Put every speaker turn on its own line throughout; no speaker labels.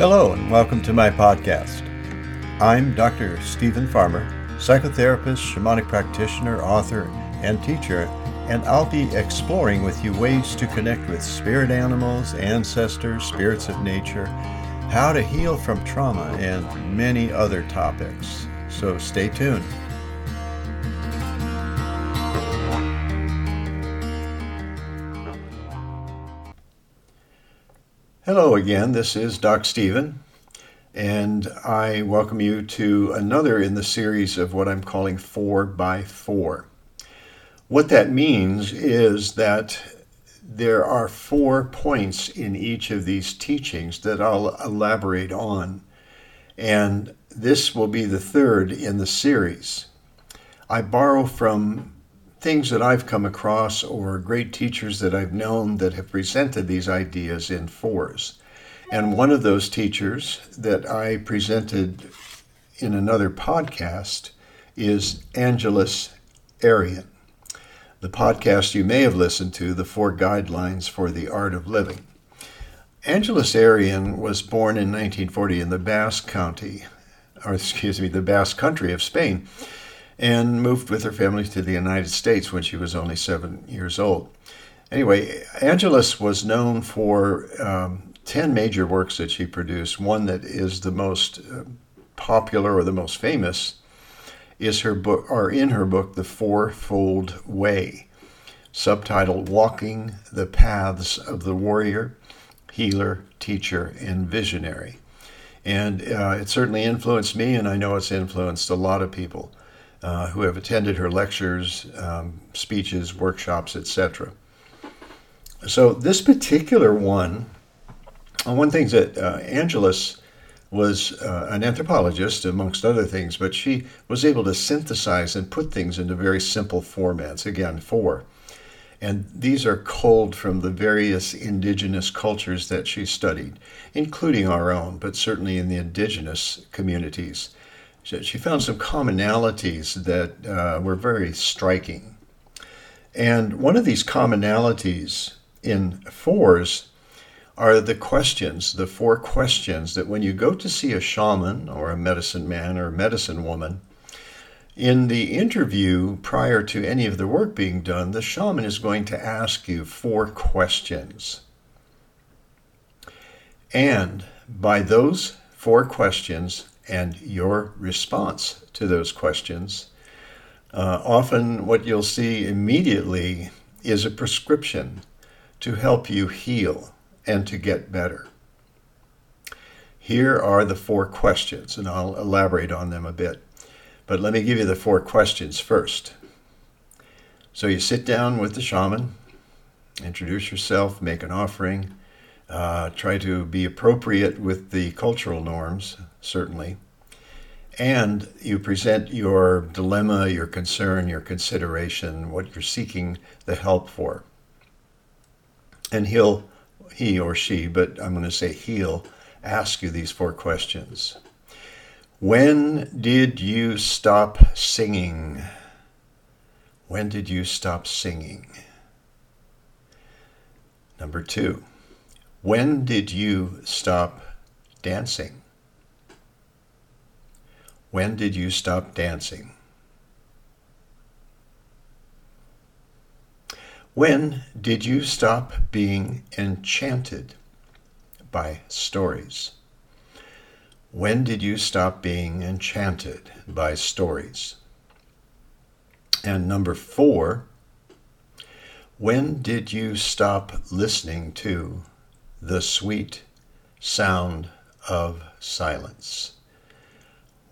Hello, and welcome to my podcast. I'm Dr. Steven Farmer, psychotherapist, shamanic practitioner, author, and teacher, and I'll be exploring with you ways to connect with spirit animals, ancestors, spirits of nature, how to heal from trauma, and many other topics. So stay tuned. Hello again, this is Doc Steven, and I welcome you to another in the series of what I'm calling 4 by 4 What that means is that there are four points in each of these teachings that I'll elaborate on, and this will be the third in the series. I borrow from things that I've come across or great teachers that I've known that have presented these ideas in fours. And one of those teachers that I presented in another podcast is Angeles Arrien. The podcast you may have listened to, The Four Guidelines for the Art of Living. Angeles Arrien was born in 1940 in the Basque County, or excuse me, the Basque Country of Spain and moved with her family to the United States when she was only seven years old. Anyway, Angeles was known for um, 10 major works that she produced. One that is the most uh, popular or the most famous is her book, or in her book, The Fourfold Way, subtitled Walking the Paths of the Warrior, Healer, Teacher, and Visionary. And uh, it certainly influenced me, and I know it's influenced a lot of people uh, who have attended her lectures, um, speeches, workshops, etc. So this particular one, uh, one thing that uh, Angeles was uh, an anthropologist, amongst other things, but she was able to synthesize and put things into very simple formats. Again, four. And these are culled from the various indigenous cultures that she studied, including our own, but certainly in the indigenous communities she found some commonalities that uh, were very striking. And one of these commonalities in fours are the questions, the four questions that when you go to see a shaman or a medicine man or medicine woman, in the interview prior to any of the work being done, the shaman is going to ask you four questions. And by those four questions, and your response to those questions. Uh, often, what you'll see immediately is a prescription to help you heal and to get better. Here are the four questions, and I'll elaborate on them a bit. But let me give you the four questions first. So you sit down with the shaman, introduce yourself, make an offering, uh, try to be appropriate with the cultural norms, certainly. And you present your dilemma, your concern, your consideration, what you're seeking the help for. And he'll, he or she, but I'm going to say he'll, ask you these four questions. When did you stop singing? When did you stop singing? Number two, when did you stop dancing? When did you stop dancing? When did you stop being enchanted by stories? When did you stop being enchanted by stories? And number four, when did you stop listening to the sweet sound of silence?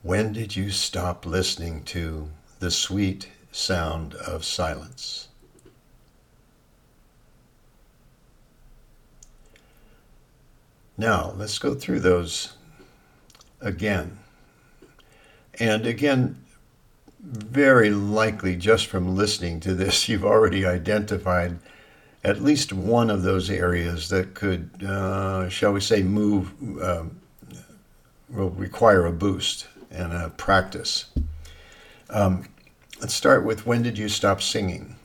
When did you stop listening to the sweet sound of silence? Now, let's go through those again. And again, very likely just from listening to this, you've already identified at least one of those areas that could, uh, shall we say, move, um, will require a boost and a practice. Um, let's start with when did you stop singing?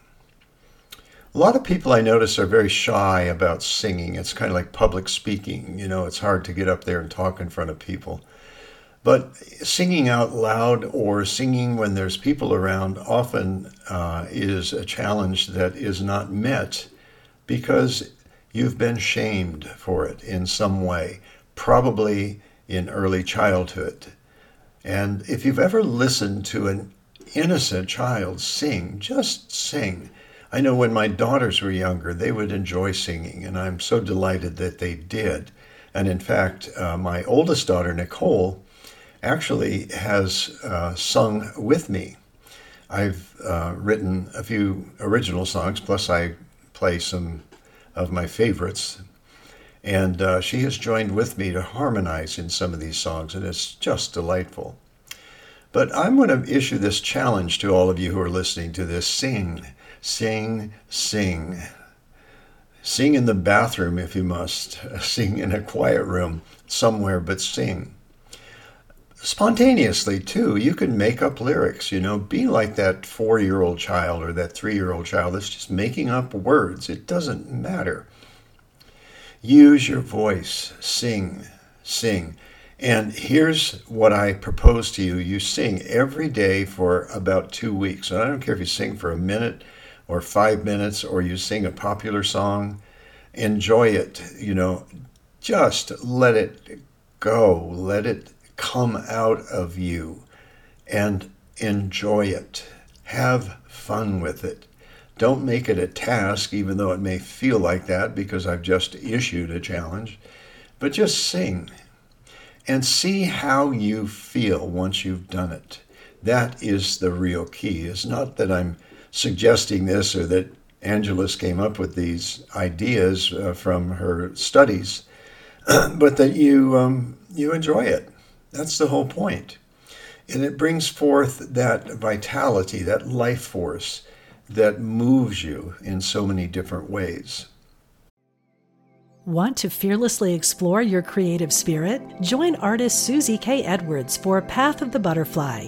A lot of people I notice are very shy about singing. It's kind of like public speaking. You know, it's hard to get up there and talk in front of people. But singing out loud or singing when there's people around often uh, is a challenge that is not met because you've been shamed for it in some way, probably in early childhood. And if you've ever listened to an innocent child sing, just sing. I know when my daughters were younger, they would enjoy singing, and I'm so delighted that they did. And in fact, uh, my oldest daughter, Nicole, actually has uh, sung with me. I've uh, written a few original songs, plus I play some of my favorites. And uh, she has joined with me to harmonize in some of these songs, and it's just delightful. But I'm going to issue this challenge to all of you who are listening to this sing, sing, sing. Sing in the bathroom if you must. Sing in a quiet room somewhere, but sing spontaneously too. You can make up lyrics, you know, be like that four year old child or that three year old child that's just making up words. It doesn't matter. Use your voice, sing, sing. And here's what I propose to you you sing every day for about two weeks. And I don't care if you sing for a minute or five minutes or you sing a popular song, enjoy it. You know, just let it go, let it come out of you and enjoy it. Have fun with it. Don't make it a task, even though it may feel like that because I've just issued a challenge, but just sing and see how you feel once you've done it. That is the real key. It's not that I'm suggesting this or that Angeles came up with these ideas uh, from her studies, but that you um, you enjoy it. That's the whole point. And it brings forth that vitality, that life force that moves you in so many different ways.
Want to fearlessly explore your creative spirit? Join artist Susie K. Edwards for Path of the Butterfly,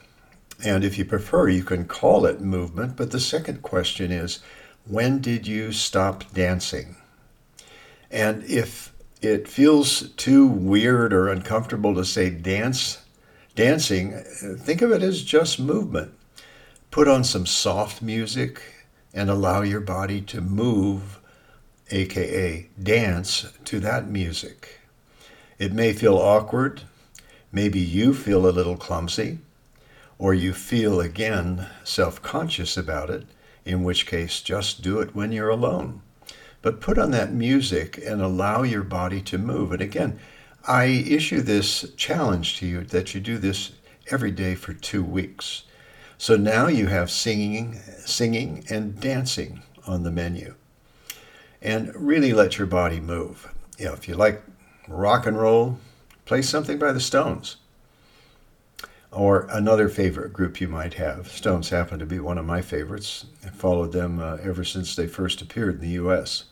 and if you prefer, you can call it movement, but the second question is when did you stop dancing? And if it feels too weird or uncomfortable to say dance, dancing, think of it as just movement. Put on some soft music and allow your body to move, aka dance, to that music. It may feel awkward. Maybe you feel a little clumsy, or you feel again self conscious about it, in which case just do it when you're alone. But put on that music and allow your body to move. And again, I issue this challenge to you that you do this every day for two weeks. So now you have singing, singing and dancing on the menu. And really let your body move. You know, if you like rock and roll, play something by the Stones. Or another favorite group you might have. Stones happen to be one of my favorites. I followed them uh, ever since they first appeared in the U.S.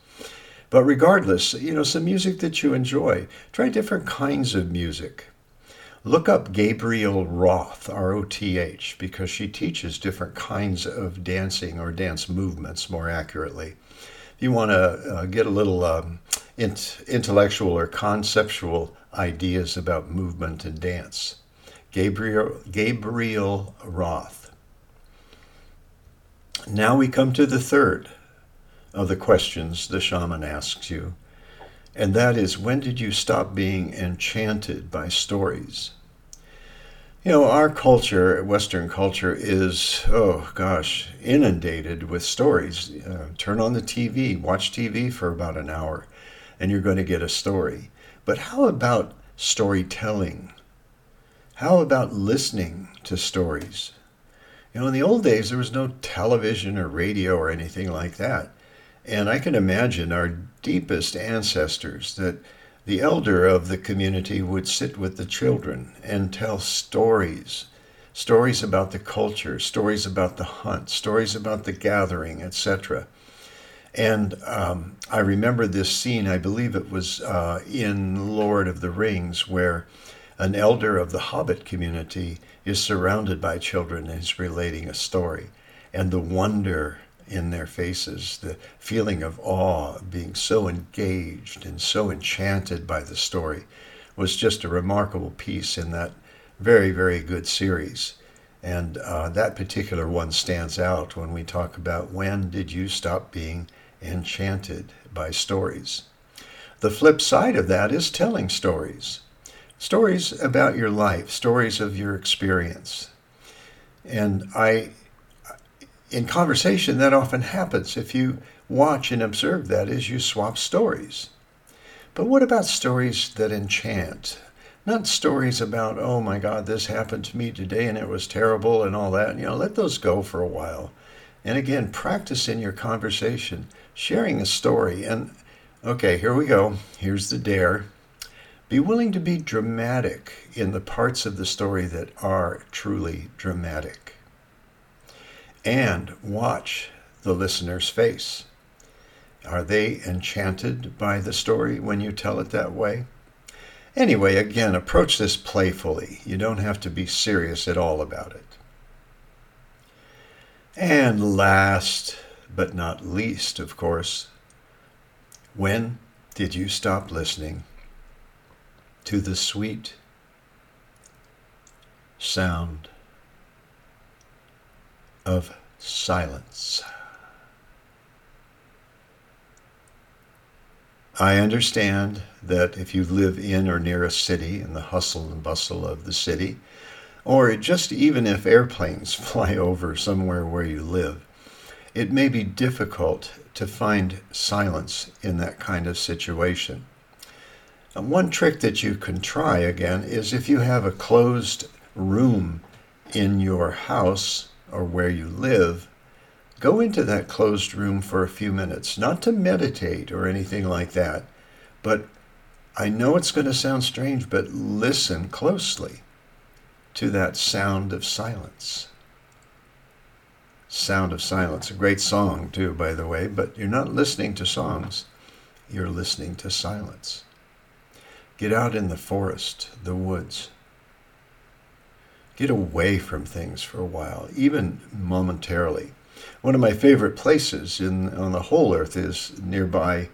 But regardless, you know, some music that you enjoy. Try different kinds of music. Look up Gabriel Roth, R O T H, because she teaches different kinds of dancing or dance movements more accurately. If you want to uh, get a little um, intellectual or conceptual ideas about movement and dance, Gabriel, Gabrielle Roth. Now we come to the third of the questions the shaman asks you, and that is when did you stop being enchanted by stories? You know, our culture, Western culture, is, oh gosh, inundated with stories. Uh, turn on the TV, watch TV for about an hour, and you're going to get a story. But how about storytelling? How about listening to stories? You know, in the old days, there was no television or radio or anything like that. And I can imagine our deepest ancestors that the elder of the community would sit with the children and tell stories stories about the culture, stories about the hunt, stories about the gathering, etc. And um, I remember this scene, I believe it was uh, in Lord of the Rings, where an elder of the Hobbit community is surrounded by children and is relating a story. And the wonder in their faces, the feeling of awe, being so engaged and so enchanted by the story, was just a remarkable piece in that very, very good series. And uh, that particular one stands out when we talk about when did you stop being enchanted by stories. The flip side of that is telling stories stories about your life, stories of your experience. And I, in conversation, that often happens. If you watch and observe that, is you swap stories. But what about stories that enchant? Not stories about, oh my God, this happened to me today and it was terrible and all that. You know, let those go for a while. And again, practice in your conversation, sharing a story. And okay, here we go. Here's the dare. Be willing to be dramatic in the parts of the story that are truly dramatic. And watch the listener's face. Are they enchanted by the story when you tell it that way? Anyway, again, approach this playfully. You don't have to be serious at all about it. And last but not least, of course, when did you stop listening to the sweet sound of silence. I understand that if you live in or near a city in the hustle and bustle of the city, or just even if airplanes fly over somewhere where you live, it may be difficult to find silence in that kind of situation. And one trick that you can try again is if you have a closed room in your house or where you live, go into that closed room for a few minutes, not to meditate or anything like that, but I know it's going to sound strange, but listen closely to that sound of silence. Sound of Silence, a great song too, by the way, but you're not listening to songs, you're listening to silence. Get out in the forest, the woods. Get away from things for a while, even momentarily. One of my favorite places in, on the whole earth is nearby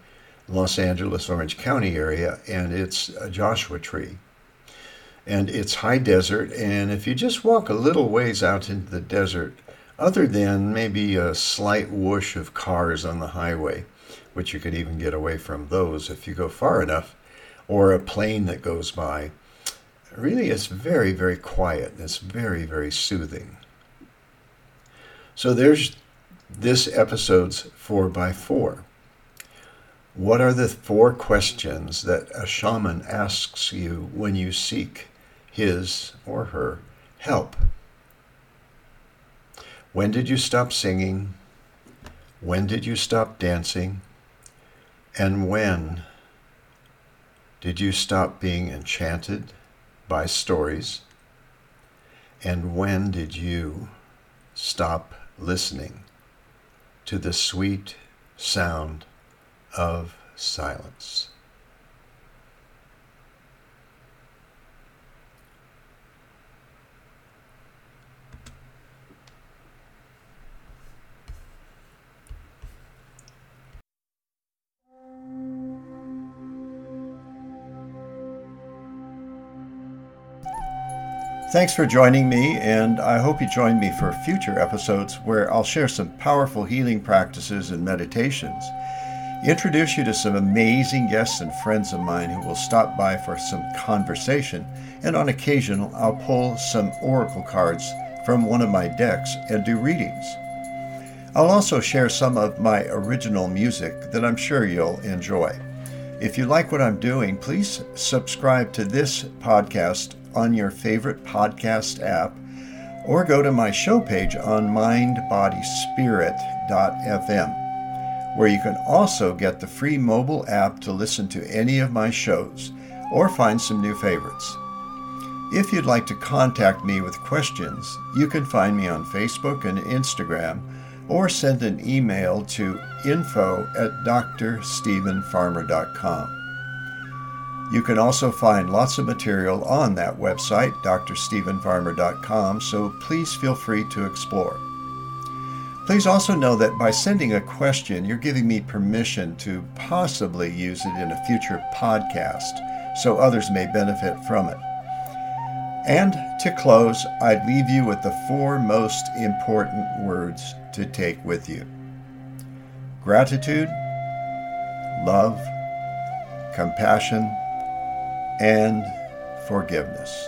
Los Angeles, Orange County area, and it's a Joshua tree. And it's high desert, and if you just walk a little ways out into the desert, other than maybe a slight whoosh of cars on the highway, which you could even get away from those if you go far enough, or a plane that goes by. Really, it's very, very quiet. It's very, very soothing. So there's this episode's 4 by 4 What are the four questions that a shaman asks you when you seek his or her help? When did you stop singing? When did you stop dancing? And when did you stop being enchanted by stories? And when did you stop listening to the sweet sound of silence? Thanks for joining me, and I hope you join me for future episodes where I'll share some powerful healing practices and meditations, introduce you to some amazing guests and friends of mine who will stop by for some conversation, and on occasion I'll pull some oracle cards from one of my decks and do readings. I'll also share some of my original music that I'm sure you'll enjoy. If you like what I'm doing, please subscribe to this podcast on your favorite podcast app or go to my show page on mindbodyspirit.fm, where you can also get the free mobile app to listen to any of my shows or find some new favorites. If you'd like to contact me with questions, you can find me on Facebook and Instagram or send an email to info at drstevenfarmer.com. You can also find lots of material on that website, drstevenfarmer.com, so please feel free to explore. Please also know that by sending a question, you're giving me permission to possibly use it in a future podcast so others may benefit from it. And to close, I'd leave you with the four most important words to take with you gratitude, love, compassion, and forgiveness.